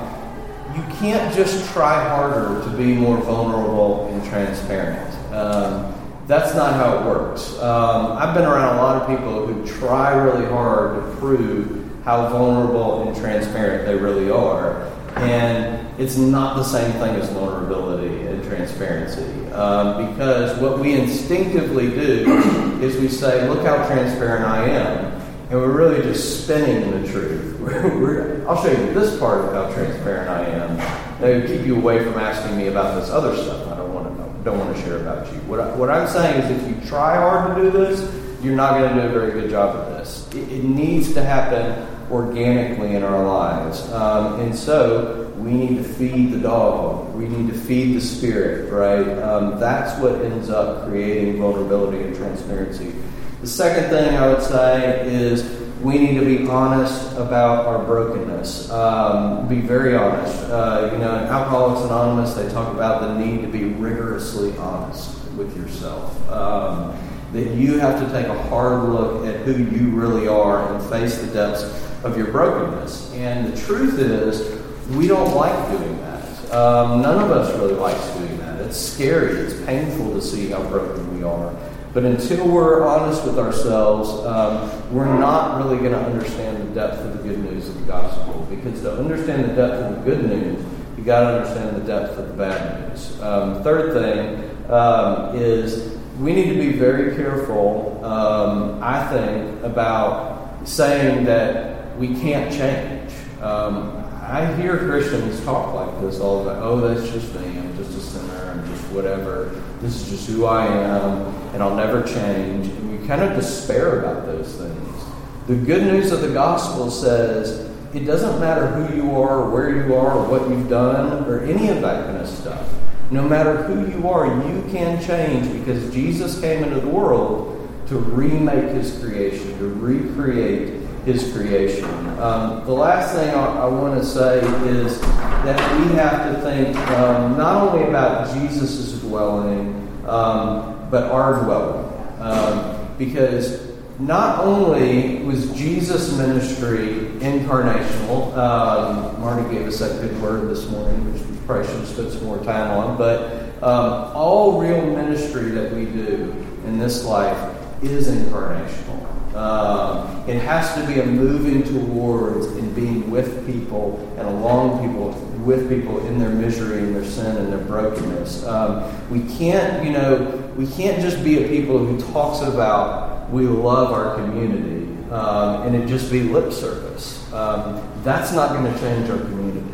you can't just try harder to be more vulnerable and transparent. Um, that's not how it works. Um, I've been around a lot of people who try really hard to prove how vulnerable and transparent they really are. And it's not the same thing as vulnerability and transparency. Um, because what we instinctively do is we say, look how transparent I am. And we're really just spinning the truth. I'll show you this part of how transparent I am. That keep you away from asking me about this other stuff I don't want to know, don't want to share about you. What, I, what I'm saying is if you try hard to do this, you're not going to do a very good job of this. It, it needs to happen organically in our lives. Um, and so we need to feed the dog. We need to feed the spirit, right? Um, that's what ends up creating vulnerability and transparency. The second thing I would say is we need to be honest about our brokenness. Um, be very honest. Uh, you know, in Alcoholics Anonymous, they talk about the need to be rigorously honest with yourself. Um, that you have to take a hard look at who you really are and face the depths of your brokenness. And the truth is, we don't like doing that. Um, none of us really likes doing that. It's scary. It's painful to see how broken we are. But until we're honest with ourselves, um, we're not really going to understand the depth of the good news of the gospel. Because to understand the depth of the good news, you got to understand the depth of the bad news. Um, third thing um, is we need to be very careful, um, I think, about saying that we can't change. Um, I hear Christians talk like this all the time. Oh, that's just me. I'm just a sinner. I'm just whatever. This is just who I am, and I'll never change. And we kind of despair about those things. The good news of the gospel says it doesn't matter who you are, or where you are, or what you've done, or any of that kind of stuff. No matter who you are, you can change because Jesus came into the world to remake his creation, to recreate his creation. Um, the last thing I, I want to say is that we have to think um, not only about Jesus' dwelling, um, but our dwelling. Um, because not only was Jesus' ministry incarnational, um, Marty gave us that good word this morning, which we probably should have spent some more time on, but um, all real ministry that we do in this life is incarnational. Um, it has to be a moving towards and being with people and along people, with people in their misery and their sin and their brokenness. Um, we can't, you know, we can't just be a people who talks about we love our community um, and it just be lip service. Um, that's not going to change our community.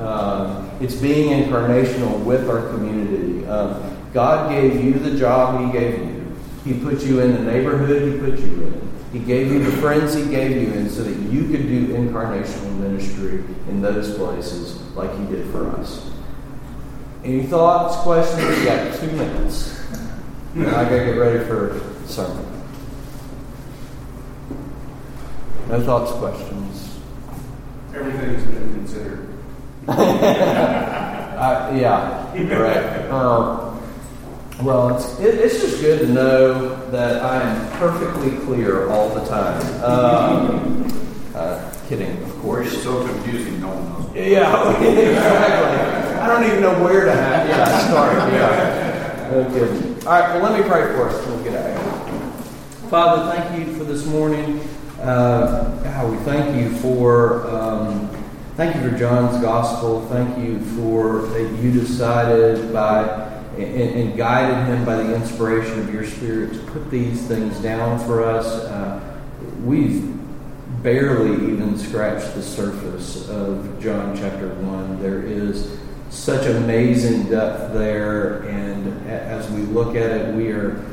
Um, it's being incarnational with our community. Um, God gave you the job He gave you. He put you in the neighborhood He put you in. He gave you the friends He gave you in so that you could do incarnational ministry in those places like He did for us. Any thoughts, questions? You got two minutes. I gotta get ready for sermon. No thoughts, questions. Everything's been considered. uh, yeah, right. Um, well, it's, it, it's just good to know that I am perfectly clear all the time. Um, uh, kidding, of course. It's so confusing, no one knows. Yeah, exactly. I don't even know where to have, yeah, start. Yeah. No kidding. All right, well, let me pray for us we'll get out of here. Father, thank you for this morning. Uh, God, we thank you for um, thank you for John's gospel. Thank you for that you decided by and, and, guided him by the inspiration of your Spirit to put these things down for us. Uh, we've barely even scratched the surface of John chapter one. There is such amazing depth there, and as we look at it, we are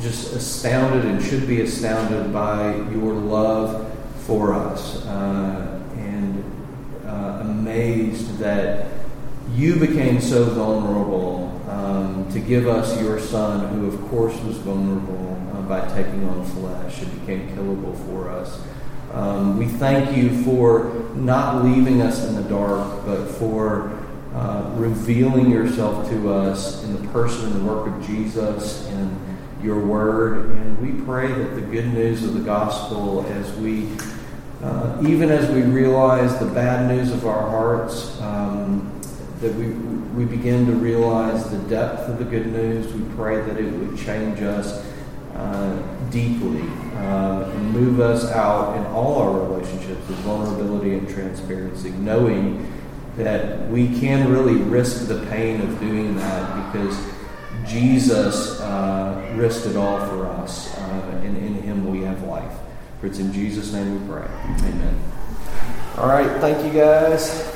just astounded and should be astounded by your love for us uh, and uh, amazed that you became so vulnerable um, to give us your son, who of course was vulnerable uh, by taking on flesh and became killable for us. Um, we thank you for not leaving us in the dark, but for uh, revealing yourself to us in the person and the work of Jesus and your word. And we pray that the good news of the gospel, as we, uh, even as we realize the bad news of our hearts, um, that we, we begin to realize the depth of the good news. We pray that it would change us uh, deeply uh, and move us out in all our relationships with vulnerability and transparency, knowing that we can really risk the pain of doing that because Jesus uh, risked it all for us, uh, and in Him we have life. For it's in Jesus' name we pray. Amen. All right, thank you guys.